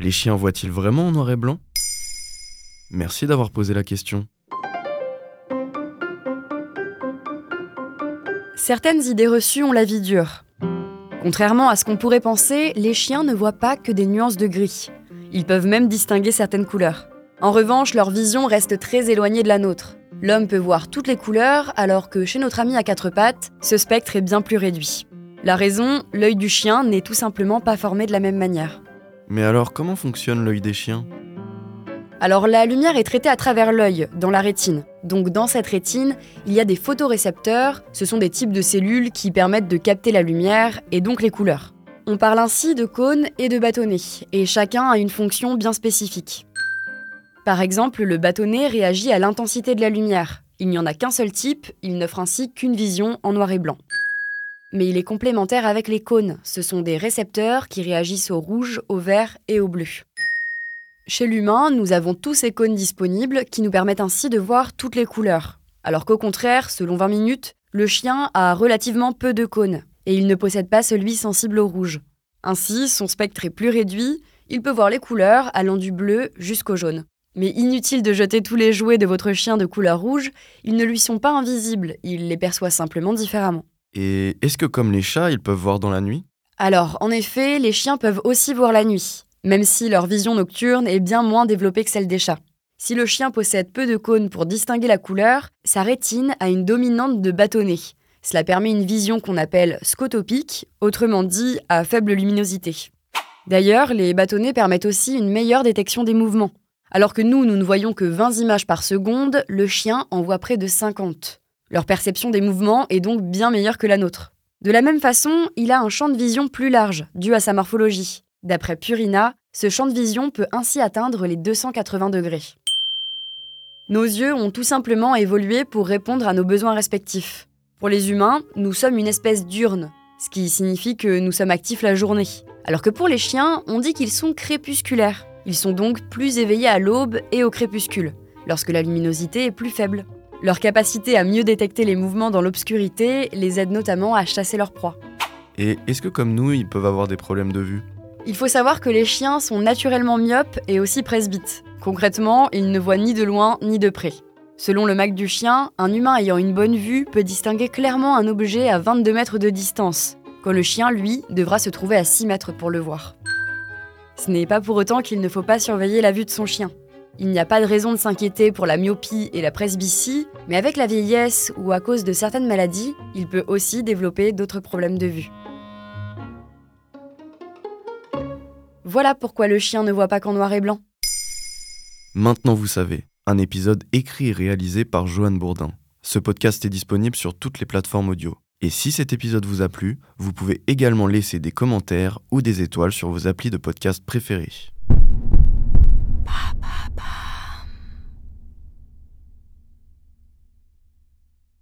Les chiens voient-ils vraiment en noir et blanc? Merci d'avoir posé la question. Certaines idées reçues ont la vie dure. Contrairement à ce qu'on pourrait penser, les chiens ne voient pas que des nuances de gris. Ils peuvent même distinguer certaines couleurs. En revanche, leur vision reste très éloignée de la nôtre. L'homme peut voir toutes les couleurs, alors que chez notre ami à quatre pattes, ce spectre est bien plus réduit. La raison, l'œil du chien n'est tout simplement pas formé de la même manière. Mais alors, comment fonctionne l'œil des chiens? Alors la lumière est traitée à travers l'œil, dans la rétine. Donc dans cette rétine, il y a des photorécepteurs, ce sont des types de cellules qui permettent de capter la lumière et donc les couleurs. On parle ainsi de cônes et de bâtonnets, et chacun a une fonction bien spécifique. Par exemple, le bâtonnet réagit à l'intensité de la lumière. Il n'y en a qu'un seul type, il n'offre ainsi qu'une vision en noir et blanc. Mais il est complémentaire avec les cônes, ce sont des récepteurs qui réagissent au rouge, au vert et au bleu. Chez l'humain, nous avons tous ces cônes disponibles qui nous permettent ainsi de voir toutes les couleurs. Alors qu'au contraire, selon 20 minutes, le chien a relativement peu de cônes, et il ne possède pas celui sensible au rouge. Ainsi, son spectre est plus réduit, il peut voir les couleurs allant du bleu jusqu'au jaune. Mais inutile de jeter tous les jouets de votre chien de couleur rouge, ils ne lui sont pas invisibles, il les perçoit simplement différemment. Et est-ce que comme les chats, ils peuvent voir dans la nuit? Alors, en effet, les chiens peuvent aussi voir la nuit, même si leur vision nocturne est bien moins développée que celle des chats. Si le chien possède peu de cônes pour distinguer la couleur, sa rétine a une dominante de bâtonnet. Cela permet une vision qu'on appelle scotopique, autrement dit à faible luminosité. D'ailleurs, les bâtonnets permettent aussi une meilleure détection des mouvements. Alors que nous, nous ne voyons que 20 images par seconde, le chien en voit près de 50. Leur perception des mouvements est donc bien meilleure que la nôtre. De la même façon, il a un champ de vision plus large, dû à sa morphologie. D'après Purina, ce champ de vision peut ainsi atteindre les 280 degrés. Nos yeux ont tout simplement évolué pour répondre à nos besoins respectifs. Pour les humains, nous sommes une espèce diurne, ce qui signifie que nous sommes actifs la journée. Alors que pour les chiens, on dit qu'ils sont crépusculaires. Ils sont donc plus éveillés à l'aube et au crépuscule, lorsque la luminosité est plus faible. Leur capacité à mieux détecter les mouvements dans l'obscurité les aide notamment à chasser leur proie. Et est-ce que comme nous, ils peuvent avoir des problèmes de vue? Il faut savoir que les chiens sont naturellement myopes et aussi presbytes. Concrètement, ils ne voient ni de loin ni de près. Selon le Mac du chien, un humain ayant une bonne vue peut distinguer clairement un objet à 22 mètres de distance, quand le chien, lui, devra se trouver à 6 mètres pour le voir. Ce n'est pas pour autant qu'il ne faut pas surveiller la vue de son chien. Il n'y a pas de raison de s'inquiéter pour la myopie et la presbytie, mais avec la vieillesse ou à cause de certaines maladies, il peut aussi développer d'autres problèmes de vue. Voilà pourquoi le chien ne voit pas qu'en noir et blanc. Maintenant vous savez, un épisode écrit et réalisé par Joanne Bourdin. Ce podcast est disponible sur toutes les plateformes audio. Et si cet épisode vous a plu, vous pouvez également laisser des commentaires ou des étoiles sur vos applis de podcast préférés.